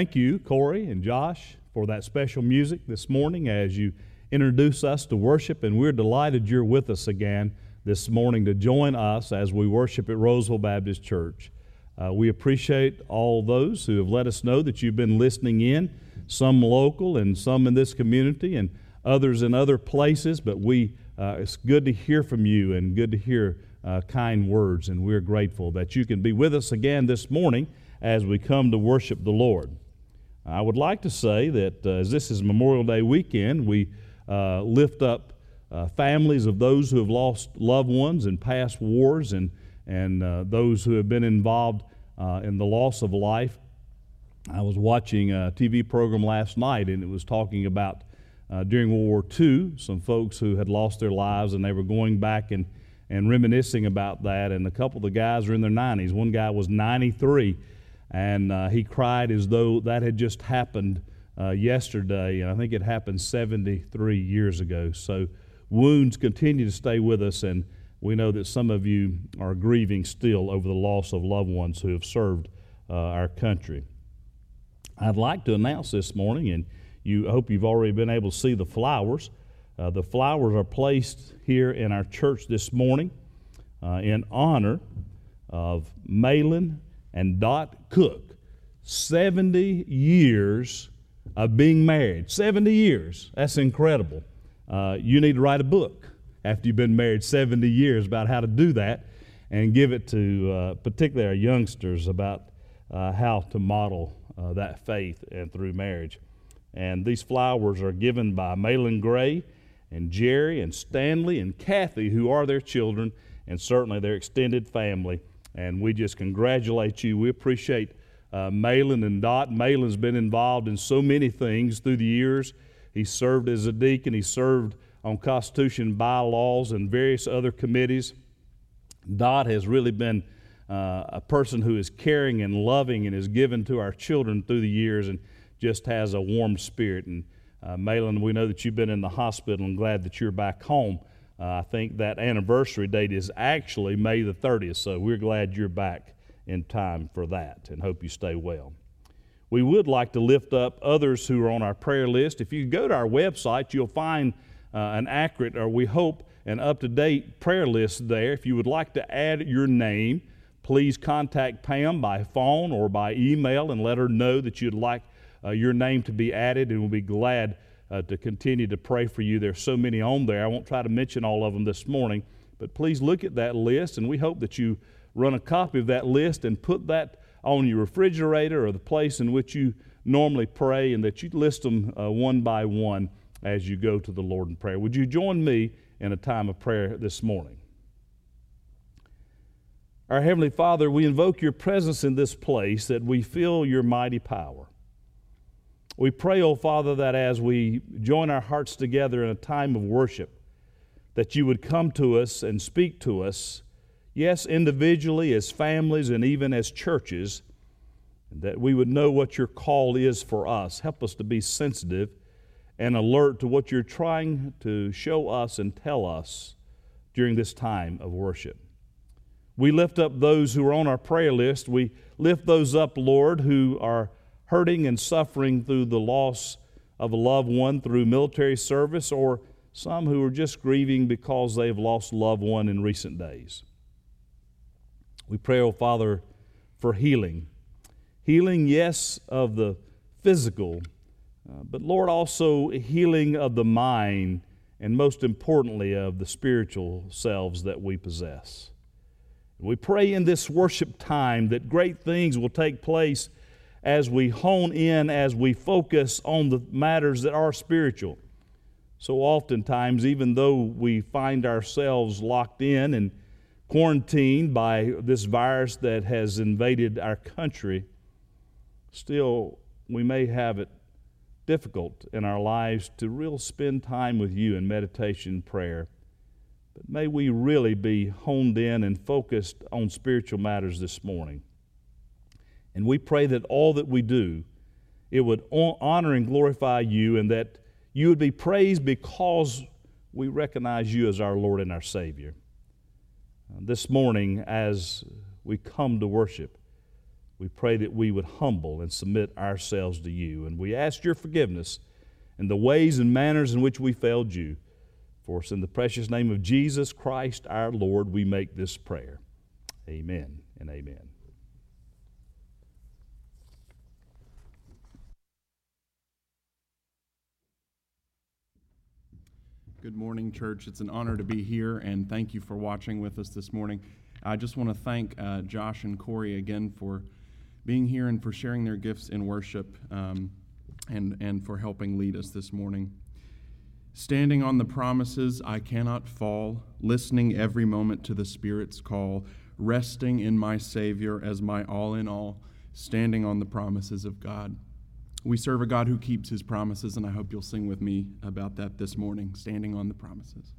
thank you, Corey and Josh, for that special music this morning as you introduce us to worship, and we're delighted you're with us again this morning to join us as we worship at Rolesville Baptist Church. Uh, we appreciate all those who have let us know that you've been listening in, some local and some in this community, and others in other places. But we, uh, it's good to hear from you and good to hear uh, kind words, and we're grateful that you can be with us again this morning as we come to worship the Lord. I would like to say that uh, as this is Memorial Day weekend, we uh, lift up uh, families of those who have lost loved ones in past wars and, and uh, those who have been involved uh, in the loss of life. I was watching a TV program last night and it was talking about uh, during World War II some folks who had lost their lives and they were going back and, and reminiscing about that. And a couple of the guys are in their 90s. One guy was 93 and uh, he cried as though that had just happened uh, yesterday, and I think it happened 73 years ago. So wounds continue to stay with us, and we know that some of you are grieving still over the loss of loved ones who have served uh, our country. I'd like to announce this morning, and you I hope you've already been able to see the flowers. Uh, the flowers are placed here in our church this morning uh, in honor of Malin and Dot Cook. 70 years of being married. 70 years. That's incredible. Uh, you need to write a book after you've been married 70 years about how to do that and give it to uh, particularly our youngsters about uh, how to model uh, that faith and through marriage. And these flowers are given by Malin Gray and Jerry and Stanley and Kathy, who are their children and certainly their extended family. And we just congratulate you. We appreciate uh, Malin and Dot. Malin's been involved in so many things through the years. He served as a deacon, he served on Constitution bylaws and various other committees. Dot has really been uh, a person who is caring and loving and is given to our children through the years and just has a warm spirit. And uh, Malin, we know that you've been in the hospital and glad that you're back home. Uh, I think that anniversary date is actually May the 30th, so we're glad you're back in time for that and hope you stay well. We would like to lift up others who are on our prayer list. If you go to our website, you'll find uh, an accurate, or we hope, an up to date prayer list there. If you would like to add your name, please contact Pam by phone or by email and let her know that you'd like uh, your name to be added, and we'll be glad uh, to continue to pray for you. There's so many on there. I won't try to mention all of them this morning, but please look at that list, and we hope that you run a copy of that list and put that on your refrigerator or the place in which you normally pray, and that you list them uh, one by one as you go to the Lord in prayer. Would you join me in a time of prayer this morning? Our Heavenly Father, we invoke your presence in this place that we feel your mighty power. We pray, O oh Father, that as we join our hearts together in a time of worship, that you would come to us and speak to us, yes, individually, as families, and even as churches, that we would know what your call is for us. Help us to be sensitive and alert to what you're trying to show us and tell us during this time of worship. We lift up those who are on our prayer list. We lift those up, Lord, who are hurting and suffering through the loss of a loved one through military service, or some who are just grieving because they've lost a loved one in recent days. We pray, oh Father, for healing. Healing, yes, of the physical, uh, but Lord, also healing of the mind, and most importantly, of the spiritual selves that we possess. We pray in this worship time that great things will take place as we hone in, as we focus on the matters that are spiritual. So oftentimes, even though we find ourselves locked in and quarantined by this virus that has invaded our country, still we may have it difficult in our lives to real spend time with you in meditation and prayer. But may we really be honed in and focused on spiritual matters this morning. And we pray that all that we do, it would honor and glorify you, and that you would be praised because we recognize you as our Lord and our Savior. Uh, this morning, as we come to worship, we pray that we would humble and submit ourselves to you. And we ask your forgiveness in the ways and manners in which we failed you. For us, in the precious name of Jesus Christ our Lord, we make this prayer. Amen and amen. Good morning, church. It's an honor to be here, and thank you for watching with us this morning. I just want to thank uh, Josh and Corey again for being here and for sharing their gifts in worship um, and, and for helping lead us this morning. Standing on the promises, I cannot fall, listening every moment to the Spirit's call, resting in my Savior as my all in all, standing on the promises of God. We serve a God who keeps his promises, and I hope you'll sing with me about that this morning, standing on the promises.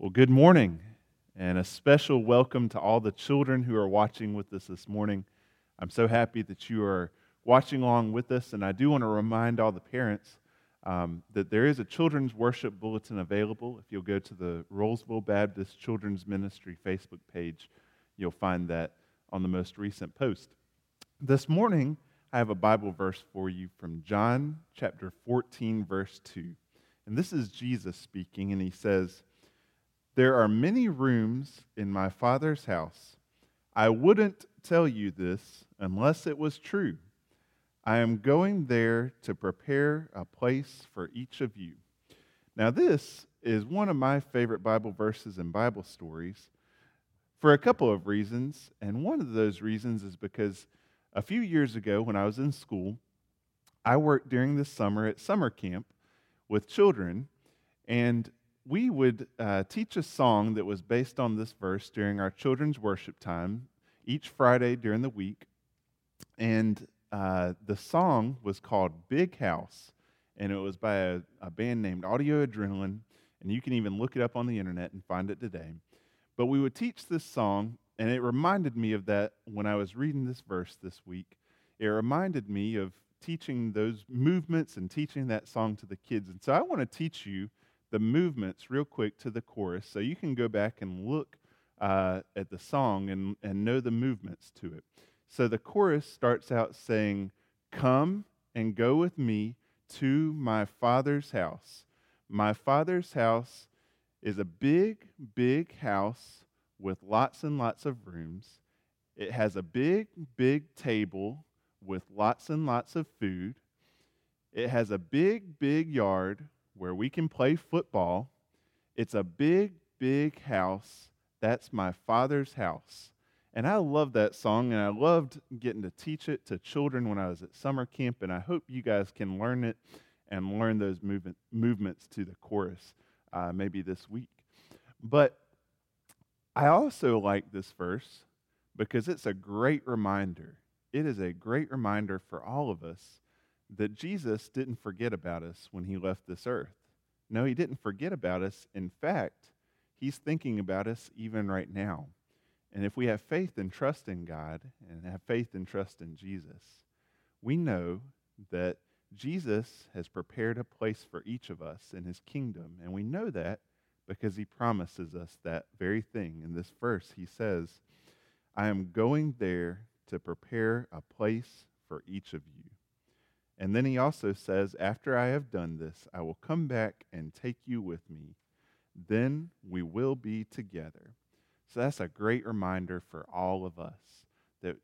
Well, good morning, and a special welcome to all the children who are watching with us this morning. I'm so happy that you are watching along with us, and I do want to remind all the parents um, that there is a children's worship bulletin available. If you'll go to the Rolesville Baptist Children's Ministry Facebook page, you'll find that on the most recent post. This morning, I have a Bible verse for you from John chapter 14, verse 2. And this is Jesus speaking, and he says, there are many rooms in my Father's house. I wouldn't tell you this unless it was true. I am going there to prepare a place for each of you. Now, this is one of my favorite Bible verses and Bible stories for a couple of reasons. And one of those reasons is because a few years ago, when I was in school, I worked during the summer at summer camp with children. And we would uh, teach a song that was based on this verse during our children's worship time each Friday during the week. And uh, the song was called Big House, and it was by a, a band named Audio Adrenaline. And you can even look it up on the internet and find it today. But we would teach this song, and it reminded me of that when I was reading this verse this week. It reminded me of teaching those movements and teaching that song to the kids. And so I want to teach you the movements real quick to the chorus so you can go back and look uh, at the song and, and know the movements to it. So the chorus starts out saying, Come and go with me to my father's house. My father's house is a big, big house with lots and lots of rooms. It has a big, big table with lots and lots of food. It has a big, big yard where we can play football. It's a big, big house. That's my father's house. And I love that song, and I loved getting to teach it to children when I was at summer camp, and I hope you guys can learn it and learn those movement, movements to the chorus uh, maybe this week. But I also like this verse because it's a great reminder. It is a great reminder for all of us that Jesus didn't forget about us when he left this earth. No, he didn't forget about us. In fact, he's thinking about us even right now. And if we have faith and trust in God and have faith and trust in Jesus, we know that Jesus has prepared a place for each of us in his kingdom. And we know that because he promises us that very thing. In this verse, he says, I am going there to prepare a place for each of you. And then he also says, After I have done this, I will come back and take you with me. Then we will be together. So that's a great reminder for all of us that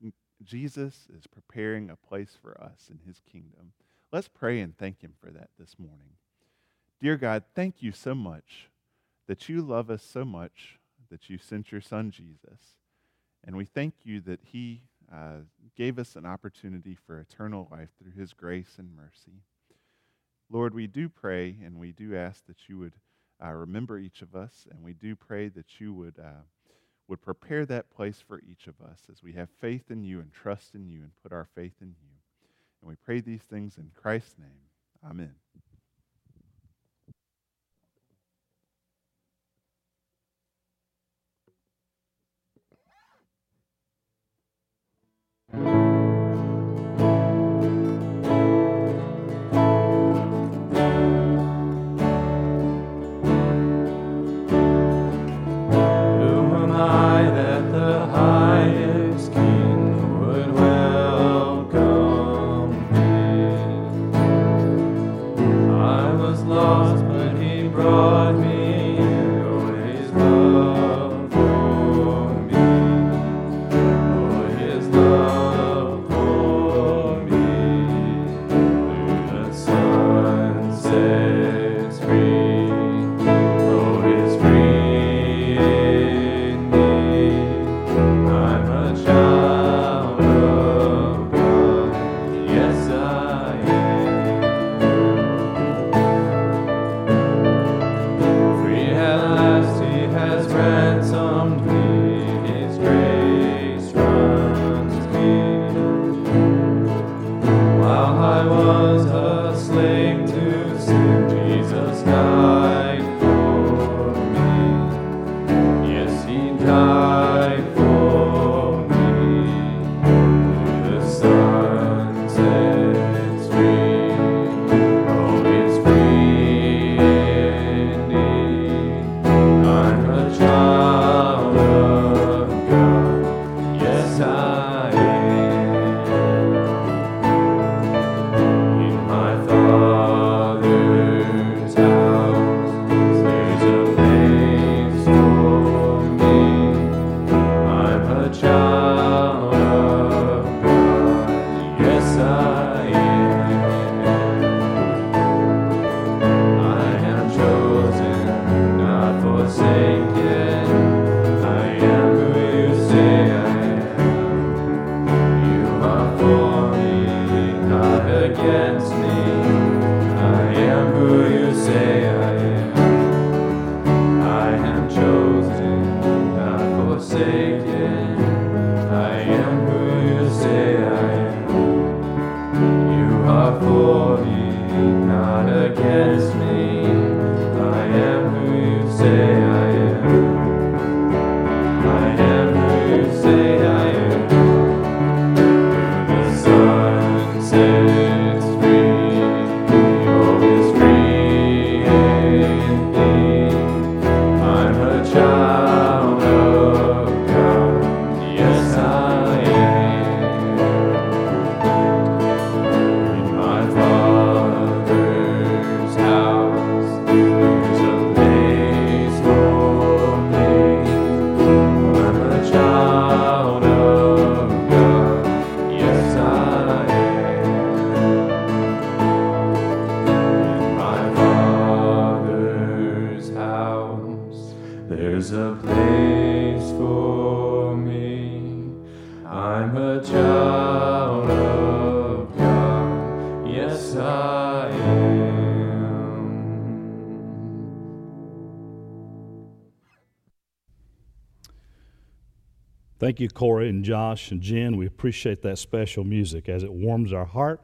Jesus is preparing a place for us in his kingdom. Let's pray and thank him for that this morning. Dear God, thank you so much that you love us so much that you sent your son Jesus. And we thank you that he uh, gave us an opportunity for eternal life through his grace and mercy. Lord, we do pray and we do ask that you would uh, remember each of us, and we do pray that you would, uh, would prepare that place for each of us as we have faith in you and trust in you and put our faith in you. And we pray these things in Christ's name. Amen. Yes, I am. Thank you, Corey and Josh and Jen. We appreciate that special music as it warms our heart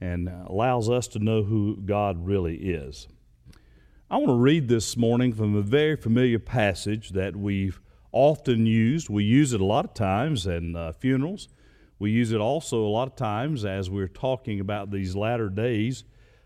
and allows us to know who God really is. I want to read this morning from a very familiar passage that we've often used. We use it a lot of times in uh, funerals. We use it also a lot of times as we're talking about these latter days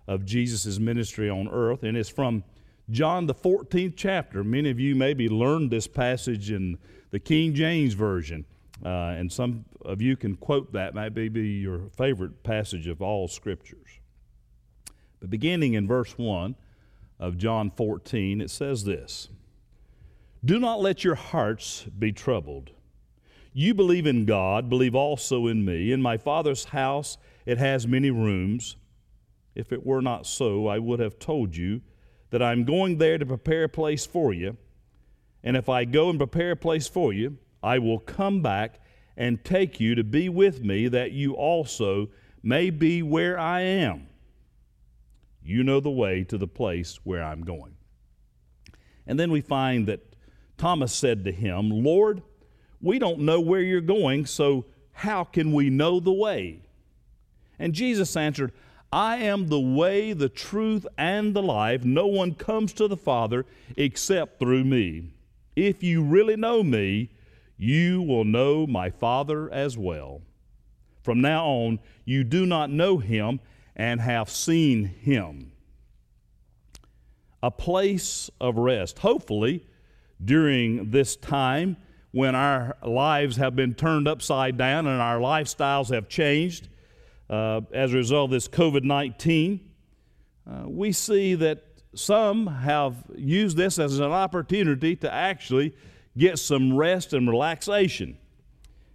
of Jesus' ministry on earth. And it's from John, the 14th chapter. Many of you maybe learned this passage in the King James Version. Uh, and some of you can quote that, maybe be your favorite passage of all scriptures. But beginning in verse 1 of John 14, it says this Do not let your hearts be troubled. You believe in God, believe also in me. In my Father's house it has many rooms. If it were not so, I would have told you that I'm going there to prepare a place for you. And if I go and prepare a place for you, I will come back and take you to be with me, that you also may be where I am. You know the way to the place where I'm going. And then we find that Thomas said to him, Lord, we don't know where you're going, so how can we know the way? And Jesus answered, I am the way, the truth, and the life. No one comes to the Father except through me. If you really know me, you will know my Father as well. From now on, you do not know him and have seen him. A place of rest. Hopefully, during this time when our lives have been turned upside down and our lifestyles have changed uh, as a result of this COVID 19, uh, we see that some have used this as an opportunity to actually get some rest and relaxation.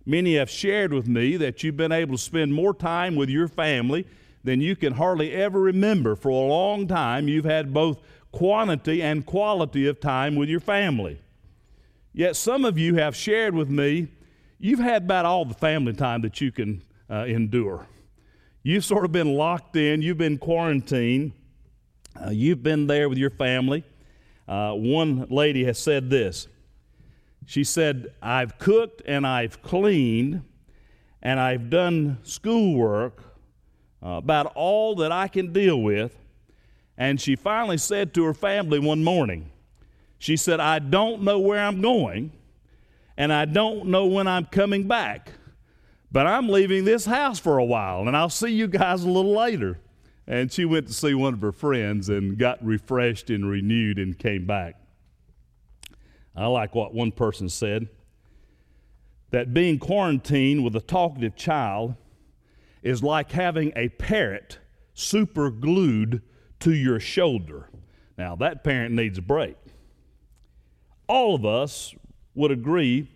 Many have shared with me that you've been able to spend more time with your family than you can hardly ever remember. For a long time, you've had both quantity and quality of time with your family. Yet some of you have shared with me you've had about all the family time that you can uh, endure. You've sort of been locked in, you've been quarantined, uh, you've been there with your family. Uh, one lady has said this. She said, I've cooked and I've cleaned and I've done schoolwork uh, about all that I can deal with. And she finally said to her family one morning, She said, I don't know where I'm going and I don't know when I'm coming back, but I'm leaving this house for a while and I'll see you guys a little later. And she went to see one of her friends and got refreshed and renewed and came back. I like what one person said that being quarantined with a talkative child is like having a parrot super glued to your shoulder. Now, that parent needs a break. All of us would agree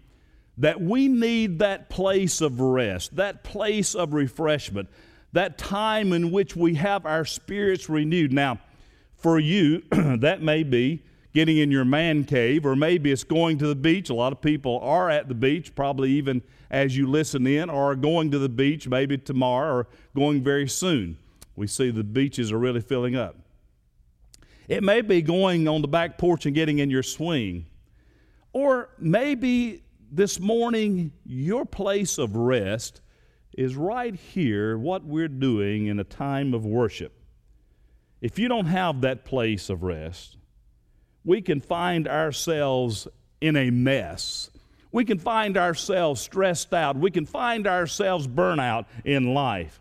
that we need that place of rest, that place of refreshment, that time in which we have our spirits renewed. Now, for you, that may be getting in your man cave, or maybe it's going to the beach. A lot of people are at the beach, probably even as you listen in, or going to the beach maybe tomorrow or going very soon. We see the beaches are really filling up. It may be going on the back porch and getting in your swing. Or maybe this morning, your place of rest is right here, what we're doing in a time of worship. If you don't have that place of rest, we can find ourselves in a mess. We can find ourselves stressed out. We can find ourselves burnout in life.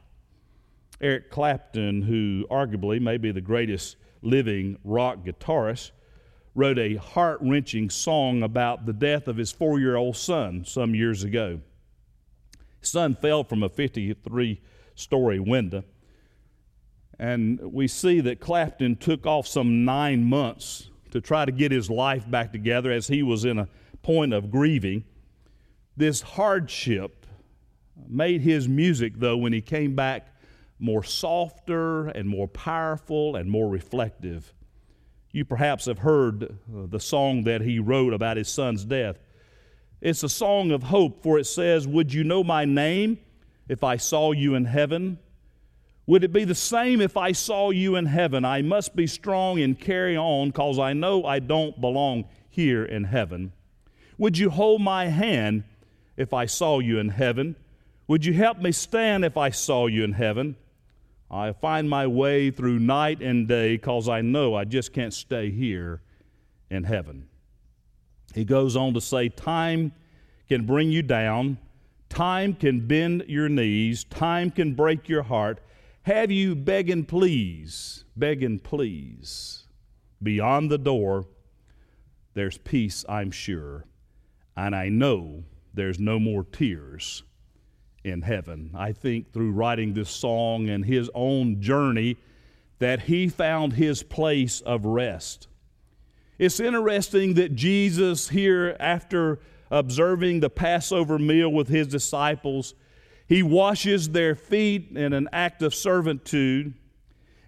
Eric Clapton, who arguably may be the greatest living rock guitarist, wrote a heart wrenching song about the death of his four year old son some years ago. His son fell from a 53 story window. And we see that Clapton took off some nine months to try to get his life back together as he was in a point of grieving. This hardship made his music, though, when he came back, more softer and more powerful and more reflective. You perhaps have heard uh, the song that he wrote about his son's death. It's a song of hope, for it says, Would you know my name if I saw you in heaven? Would it be the same if I saw you in heaven? I must be strong and carry on, because I know I don't belong here in heaven. Would you hold my hand if I saw you in heaven? Would you help me stand if I saw you in heaven? I find my way through night and day because I know I just can't stay here in heaven. He goes on to say, Time can bring you down, time can bend your knees, time can break your heart. Have you begging, please, begging, please? Beyond the door, there's peace, I'm sure, and I know there's no more tears in heaven. I think through writing this song and his own journey that he found his place of rest. It's interesting that Jesus, here after observing the Passover meal with his disciples, he washes their feet in an act of servitude.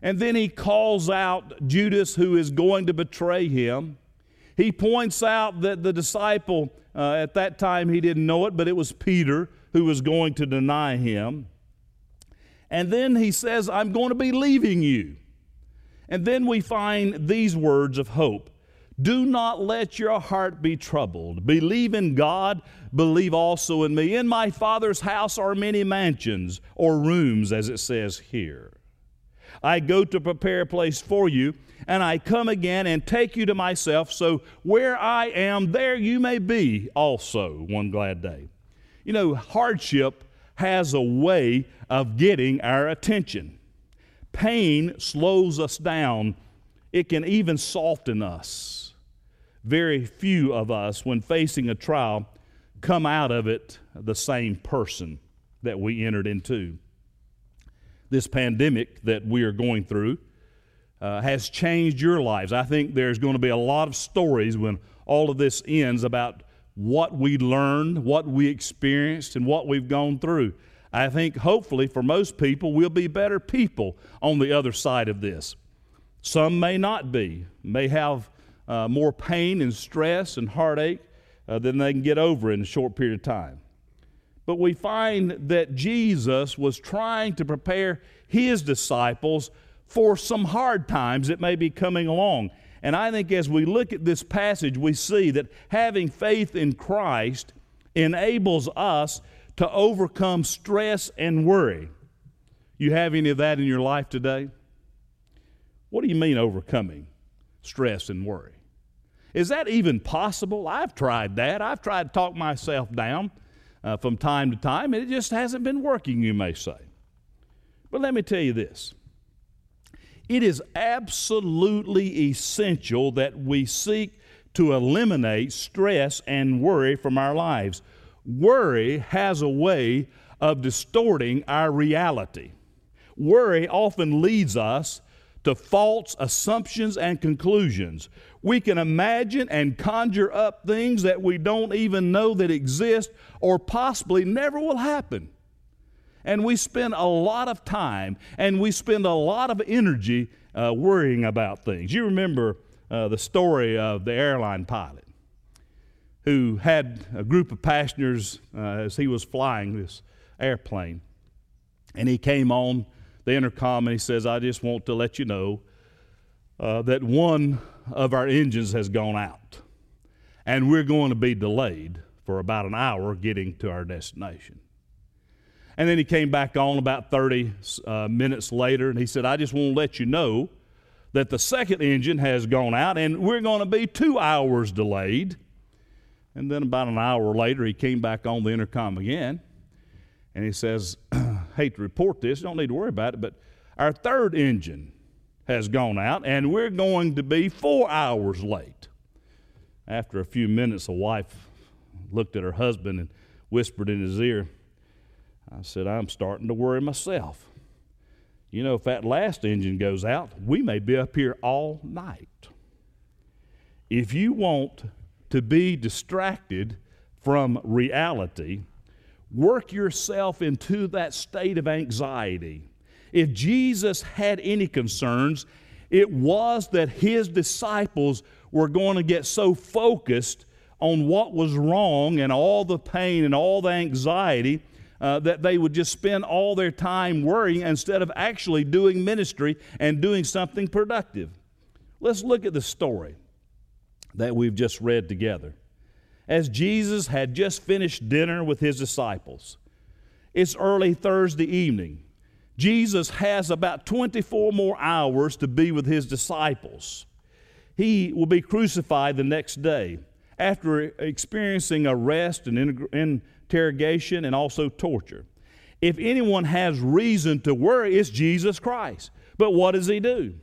And then he calls out Judas, who is going to betray him. He points out that the disciple, uh, at that time he didn't know it, but it was Peter who was going to deny him. And then he says, I'm going to be leaving you. And then we find these words of hope Do not let your heart be troubled. Believe in God, believe also in me. In my Father's house are many mansions, or rooms, as it says here. I go to prepare a place for you, and I come again and take you to myself, so where I am, there you may be also one glad day. You know, hardship has a way of getting our attention. Pain slows us down, it can even soften us. Very few of us, when facing a trial, come out of it the same person that we entered into. This pandemic that we are going through uh, has changed your lives. I think there's going to be a lot of stories when all of this ends about what we learned, what we experienced, and what we've gone through. I think hopefully for most people, we'll be better people on the other side of this. Some may not be, may have uh, more pain and stress and heartache uh, than they can get over in a short period of time. But we find that Jesus was trying to prepare his disciples for some hard times that may be coming along. And I think as we look at this passage, we see that having faith in Christ enables us to overcome stress and worry. You have any of that in your life today? What do you mean overcoming stress and worry? Is that even possible? I've tried that. I've tried to talk myself down uh, from time to time, and it just hasn't been working, you may say. But let me tell you this it is absolutely essential that we seek to eliminate stress and worry from our lives. Worry has a way of distorting our reality. Worry often leads us to false assumptions and conclusions. We can imagine and conjure up things that we don't even know that exist or possibly never will happen. And we spend a lot of time and we spend a lot of energy uh, worrying about things. You remember uh, the story of the airline pilot who had a group of passengers uh, as he was flying this airplane. And he came on the intercom and he says, I just want to let you know uh, that one of our engines has gone out. And we're going to be delayed for about an hour getting to our destination. And then he came back on about 30 uh, minutes later and he said, I just want to let you know that the second engine has gone out and we're going to be two hours delayed. And then about an hour later, he came back on the intercom again and he says, Hate to report this, you don't need to worry about it, but our third engine has gone out and we're going to be four hours late. After a few minutes, a wife looked at her husband and whispered in his ear, I said, I'm starting to worry myself. You know, if that last engine goes out, we may be up here all night. If you want to be distracted from reality, work yourself into that state of anxiety. If Jesus had any concerns, It was that his disciples were going to get so focused on what was wrong and all the pain and all the anxiety uh, that they would just spend all their time worrying instead of actually doing ministry and doing something productive. Let's look at the story that we've just read together. As Jesus had just finished dinner with his disciples, it's early Thursday evening. Jesus has about 24 more hours to be with his disciples. He will be crucified the next day after experiencing arrest and interrogation and also torture. If anyone has reason to worry, it's Jesus Christ. But what does he do?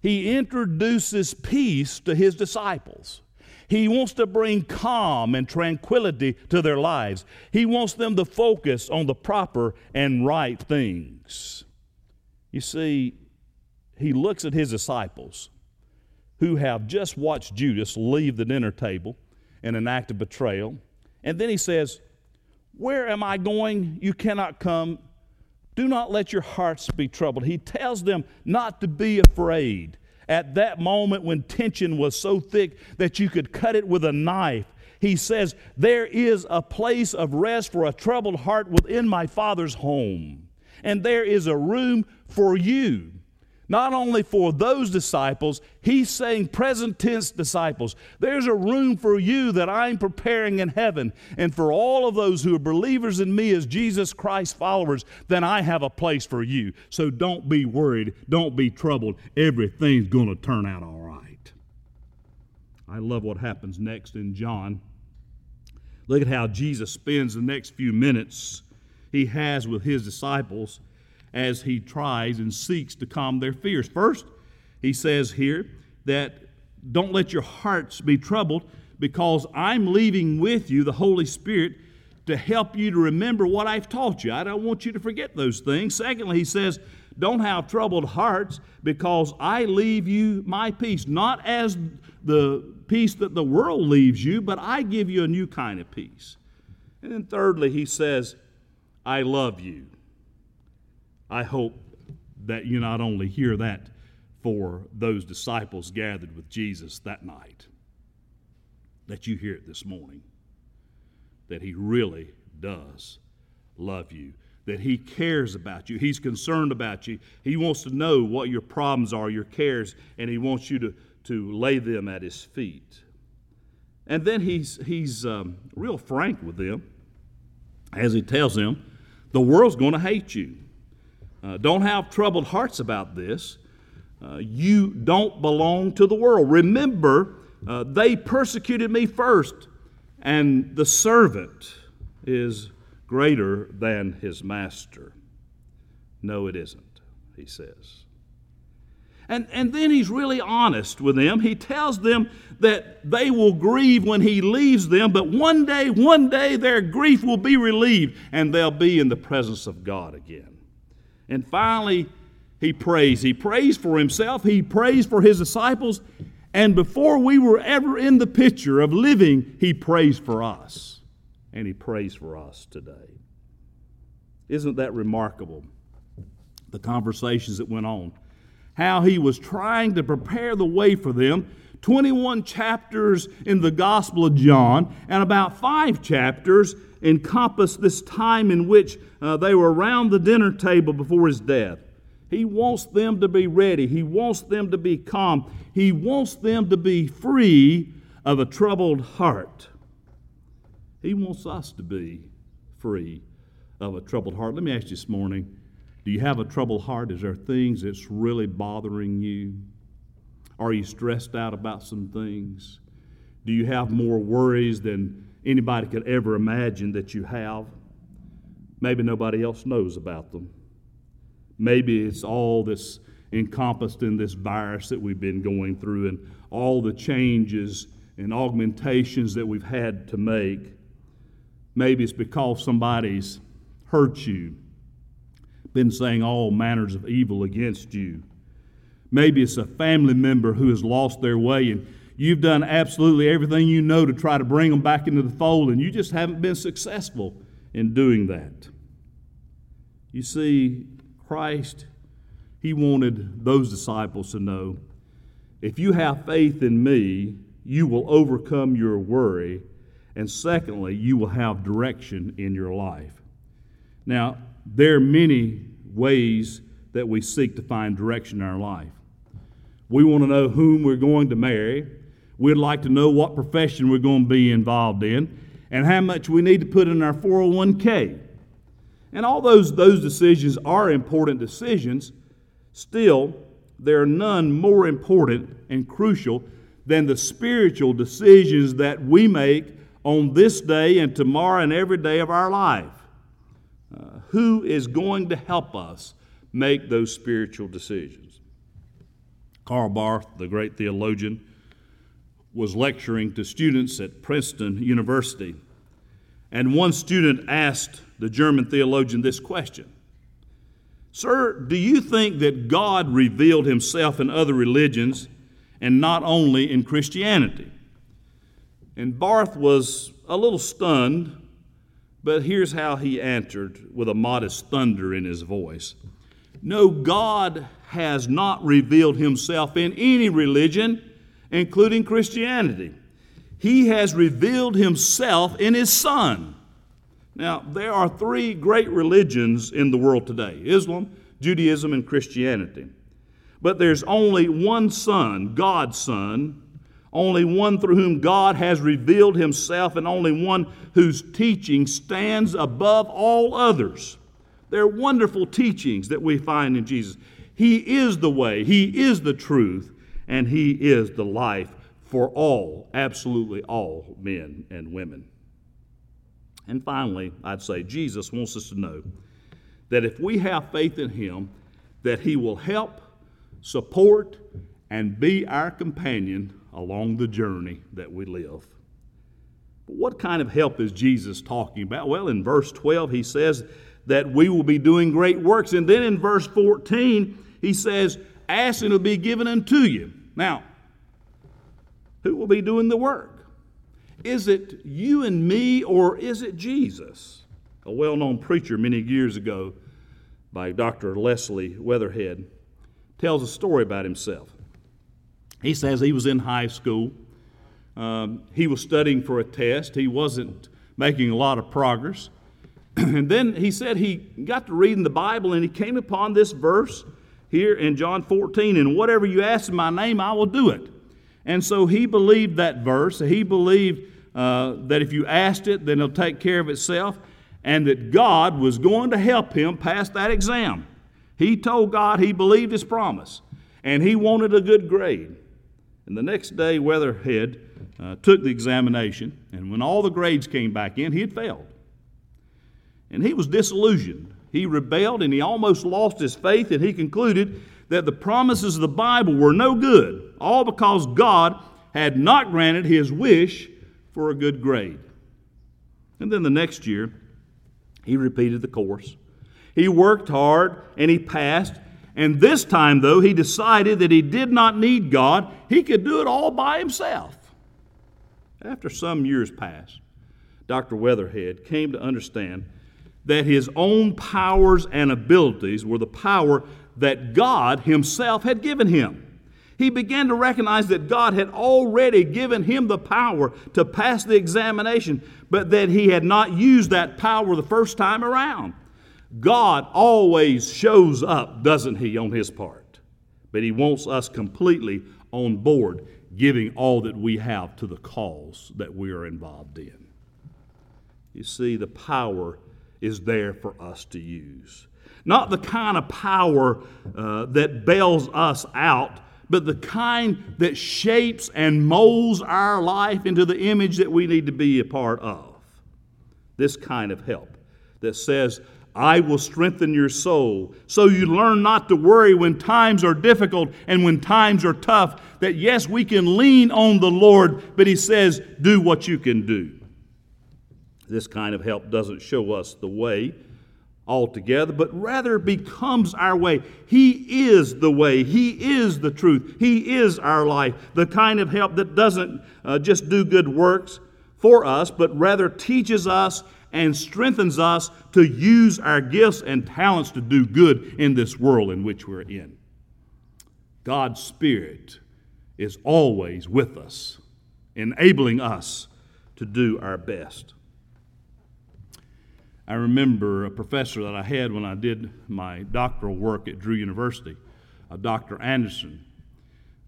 He introduces peace to his disciples. He wants to bring calm and tranquility to their lives. He wants them to focus on the proper and right things. You see, he looks at his disciples who have just watched Judas leave the dinner table in an act of betrayal. And then he says, Where am I going? You cannot come. Do not let your hearts be troubled. He tells them not to be afraid. At that moment when tension was so thick that you could cut it with a knife, he says, There is a place of rest for a troubled heart within my Father's home. And there is a room for you not only for those disciples, he's saying present tense disciples. There's a room for you that I'm preparing in heaven. And for all of those who are believers in me as Jesus Christ followers, then I have a place for you. So don't be worried. Don't be troubled. Everything's going to turn out all right. I love what happens next in John. Look at how Jesus spends the next few minutes he has with his disciples as he tries and seeks to calm their fears. First, he says here that don't let your hearts be troubled because I'm leaving with you the Holy Spirit to help you to remember what I've taught you. I don't want you to forget those things. Secondly, he says, don't have troubled hearts because I leave you my peace, not as the peace that the world leaves you, but I give you a new kind of peace. And then thirdly, he says, I love you. I hope that you not only hear that for those disciples gathered with Jesus that night, that you hear it this morning, that He really does love you, that He cares about you, He's concerned about you, He wants to know what your problems are, your cares, and He wants you to, to lay them at His feet. And then He's, he's um, real frank with them as He tells them, the world's going to hate you. Uh, don't have troubled hearts about this. Uh, you don't belong to the world. Remember, uh, they persecuted me first, and the servant is greater than his master. No, it isn't, he says. And, and then he's really honest with them. He tells them that they will grieve when he leaves them, but one day, one day, their grief will be relieved and they'll be in the presence of God again. And finally, he prays. He prays for himself, he prays for his disciples, and before we were ever in the picture of living, he prays for us. And he prays for us today. Isn't that remarkable? The conversations that went on. How he was trying to prepare the way for them 21 chapters in the Gospel of John, and about five chapters encompass this time in which uh, they were around the dinner table before his death. He wants them to be ready, he wants them to be calm, he wants them to be free of a troubled heart. He wants us to be free of a troubled heart. Let me ask you this morning do you have a troubled heart? Is there things that's really bothering you? Are you stressed out about some things? Do you have more worries than anybody could ever imagine that you have? Maybe nobody else knows about them. Maybe it's all this encompassed in this virus that we've been going through and all the changes and augmentations that we've had to make. Maybe it's because somebody's hurt you, been saying all manners of evil against you. Maybe it's a family member who has lost their way and you've done absolutely everything you know to try to bring them back into the fold and you just haven't been successful in doing that. You see, Christ, he wanted those disciples to know if you have faith in me, you will overcome your worry. And secondly, you will have direction in your life. Now, there are many ways that we seek to find direction in our life. We want to know whom we're going to marry. We'd like to know what profession we're going to be involved in and how much we need to put in our 401k. And all those, those decisions are important decisions. Still, there are none more important and crucial than the spiritual decisions that we make on this day and tomorrow and every day of our life. Uh, who is going to help us make those spiritual decisions? Karl Barth, the great theologian, was lecturing to students at Princeton University. And one student asked the German theologian this question Sir, do you think that God revealed himself in other religions and not only in Christianity? And Barth was a little stunned, but here's how he answered with a modest thunder in his voice No, God has not revealed himself in any religion including Christianity. He has revealed himself in his Son. Now, there are three great religions in the world today Islam, Judaism, and Christianity. But there's only one Son, God's Son, only one through whom God has revealed himself, and only one whose teaching stands above all others. They're wonderful teachings that we find in Jesus. He is the way, He is the truth, and He is the life for all, absolutely all men and women. And finally, I'd say Jesus wants us to know that if we have faith in Him, that He will help, support, and be our companion along the journey that we live. But what kind of help is Jesus talking about? Well, in verse 12, he says that we will be doing great works. And then in verse 14, he says, Ask and it will be given unto you. Now, who will be doing the work? Is it you and me, or is it Jesus? A well known preacher many years ago by Dr. Leslie Weatherhead tells a story about himself. He says he was in high school. Um, he was studying for a test. He wasn't making a lot of progress. and then he said he got to reading the Bible and he came upon this verse here in John 14, and whatever you ask in my name, I will do it. And so he believed that verse. He believed uh, that if you asked it, then it'll take care of itself, and that God was going to help him pass that exam. He told God he believed his promise, and he wanted a good grade. And the next day, Weatherhead uh, took the examination, and when all the grades came back in, he had failed. And he was disillusioned. He rebelled and he almost lost his faith, and he concluded that the promises of the Bible were no good, all because God had not granted his wish for a good grade. And then the next year, he repeated the course. He worked hard and he passed. And this time, though, he decided that he did not need God, he could do it all by himself. After some years passed, Dr. Weatherhead came to understand that his own powers and abilities were the power that God himself had given him. He began to recognize that God had already given him the power to pass the examination, but that he had not used that power the first time around. God always shows up, doesn't he, on his part? But he wants us completely on board, giving all that we have to the cause that we are involved in. You see, the power is there for us to use. Not the kind of power uh, that bails us out, but the kind that shapes and molds our life into the image that we need to be a part of. This kind of help that says, I will strengthen your soul. So you learn not to worry when times are difficult and when times are tough. That yes, we can lean on the Lord, but He says, do what you can do. This kind of help doesn't show us the way altogether, but rather becomes our way. He is the way, He is the truth, He is our life. The kind of help that doesn't uh, just do good works for us, but rather teaches us and strengthens us to use our gifts and talents to do good in this world in which we're in. God's Spirit is always with us, enabling us to do our best. I remember a professor that I had when I did my doctoral work at Drew University, uh, Dr. Anderson.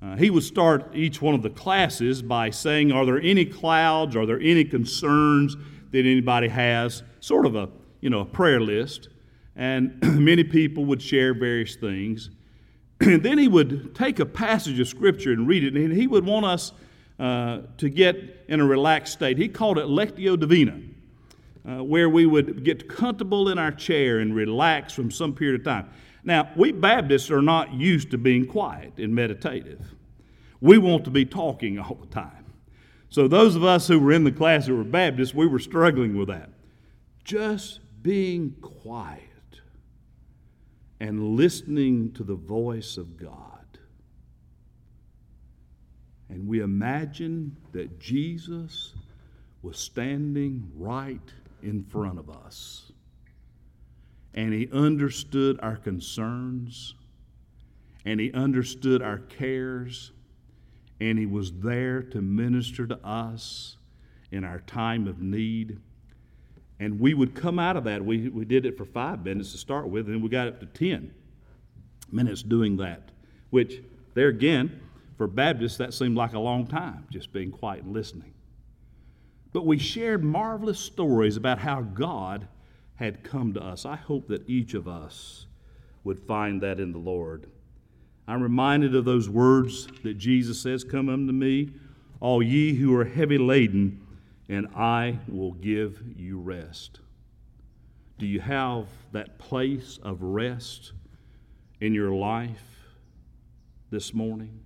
Uh, he would start each one of the classes by saying, Are there any clouds? Are there any concerns that anybody has? Sort of a, you know, a prayer list. And many people would share various things. and then he would take a passage of Scripture and read it, and he would want us uh, to get in a relaxed state. He called it Lectio Divina uh, where we would get comfortable in our chair and relax from some period of time. Now, we Baptists are not used to being quiet and meditative. We want to be talking all the time. So, those of us who were in the class who were Baptists, we were struggling with that. Just being quiet and listening to the voice of God. And we imagine that Jesus was standing right in front of us. And He understood our concerns, and He understood our cares, and He was there to minister to us in our time of need. And we would come out of that. We, we did it for five minutes to start with, and we got up to 10 minutes doing that, which, there again, for Baptists, that seemed like a long time, just being quiet and listening. But we shared marvelous stories about how God had come to us. I hope that each of us would find that in the Lord. I'm reminded of those words that Jesus says, Come unto me, all ye who are heavy laden, and I will give you rest. Do you have that place of rest in your life this morning?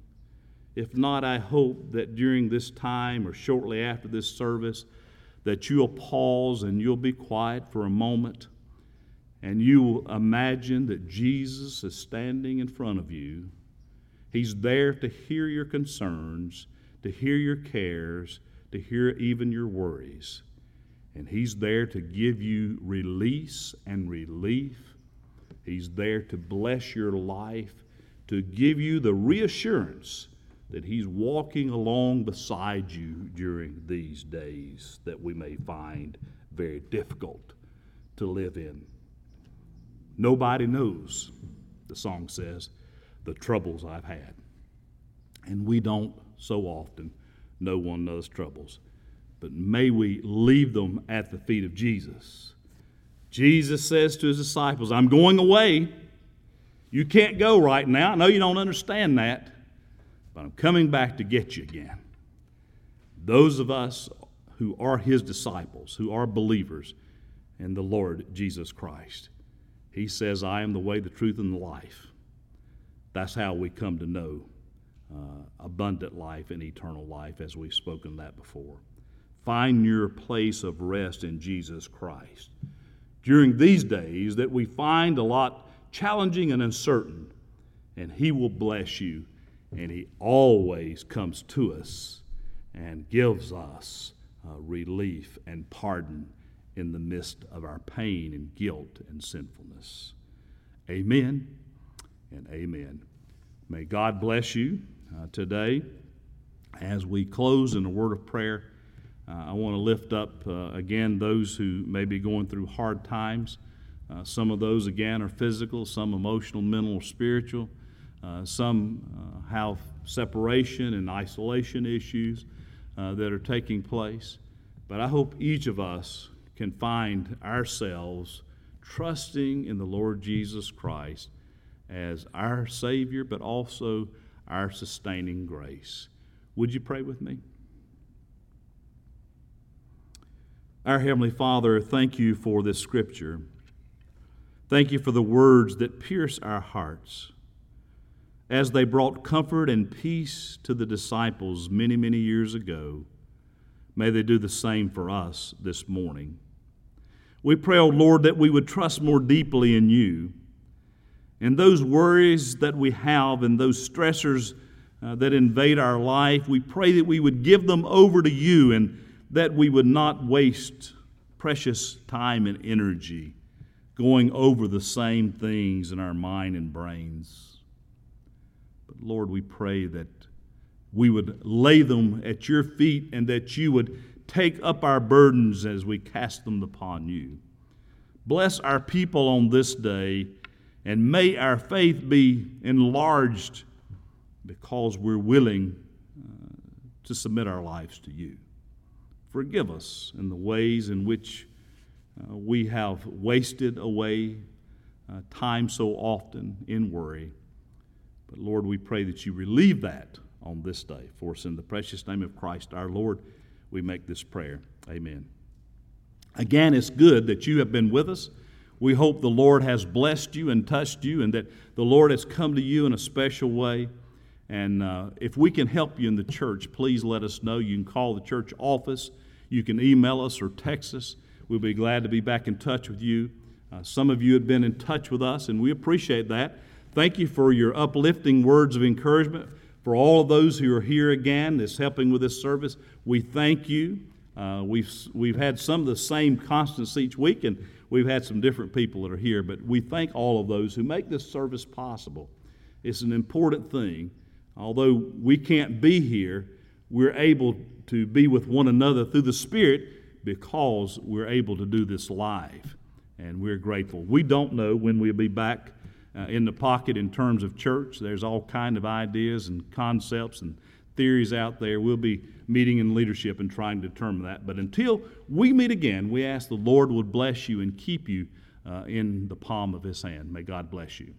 If not, I hope that during this time or shortly after this service, that you'll pause and you'll be quiet for a moment and you will imagine that Jesus is standing in front of you. He's there to hear your concerns, to hear your cares, to hear even your worries. And He's there to give you release and relief. He's there to bless your life, to give you the reassurance that He's walking along beside you during these days that we may find very difficult to live in. Nobody knows, the song says, the troubles I've had. And we don't so often. know one another's troubles. But may we leave them at the feet of Jesus. Jesus says to his disciples, I'm going away. You can't go right now. I know you don't understand that but I'm coming back to get you again. Those of us who are his disciples, who are believers in the Lord Jesus Christ, he says, I am the way, the truth, and the life. That's how we come to know uh, abundant life and eternal life, as we've spoken that before. Find your place of rest in Jesus Christ. During these days that we find a lot challenging and uncertain, and He will bless you and He always comes to us and gives us uh, relief and pardon in the midst of our pain and guilt and sinfulness. Amen and amen. May God bless you uh, today. As we close in a word of prayer, uh, I want to lift up uh, again those who may be going through hard times. Uh, some of those, again, are physical, some emotional, mental, or spiritual. Uh, some uh, have separation and isolation issues uh, that are taking place. But I hope each of us can find ourselves trusting in the Lord Jesus Christ as our Savior, but also our sustaining grace. Would you pray with me? Our Heavenly Father, thank you for this scripture. Thank you for the words that pierce our hearts as they brought comfort and peace to the disciples many, many years ago, may they do the same for us this morning. We pray, O oh Lord, that we would trust more deeply in you. And those worries that we have and those stressors uh, that invade our life, we pray that we would give them over to you and that we would not waste precious time and energy going over the same things in our mind and brains. Lord, we pray that we would lay them at your feet and that you would take up our burdens as we cast them upon you. Bless our people on this day, and may our faith be enlarged because we're willing uh, to submit our lives to you. Forgive us in the ways in which uh, we have wasted away uh, time so often in worry. But Lord, we pray that you relieve that on this day. For us in the precious name of Christ our Lord, we make this prayer. Amen. Again, it's good that you have been with us. We hope the Lord has blessed you and touched you, and that the Lord has come to you in a special way. And uh, if we can help you in the church, please let us know. You can call the church office, you can email us or text us. We'll be glad to be back in touch with you. Uh, some of you have been in touch with us, and we appreciate that. Thank you for your uplifting words of encouragement. For all of those who are here again, that's helping with this service, we thank you. Uh, we've, we've had some of the same constants each week, and we've had some different people that are here, but we thank all of those who make this service possible. It's an important thing. Although we can't be here, we're able to be with one another through the Spirit because we're able to do this live, and we're grateful. We don't know when we'll be back uh, in the pocket in terms of church. There's all kind of ideas and concepts and theories out there. We'll be meeting in leadership and trying to determine that. But until we meet again, we ask the Lord would bless you and keep you uh, in the palm of His hand. May God bless you.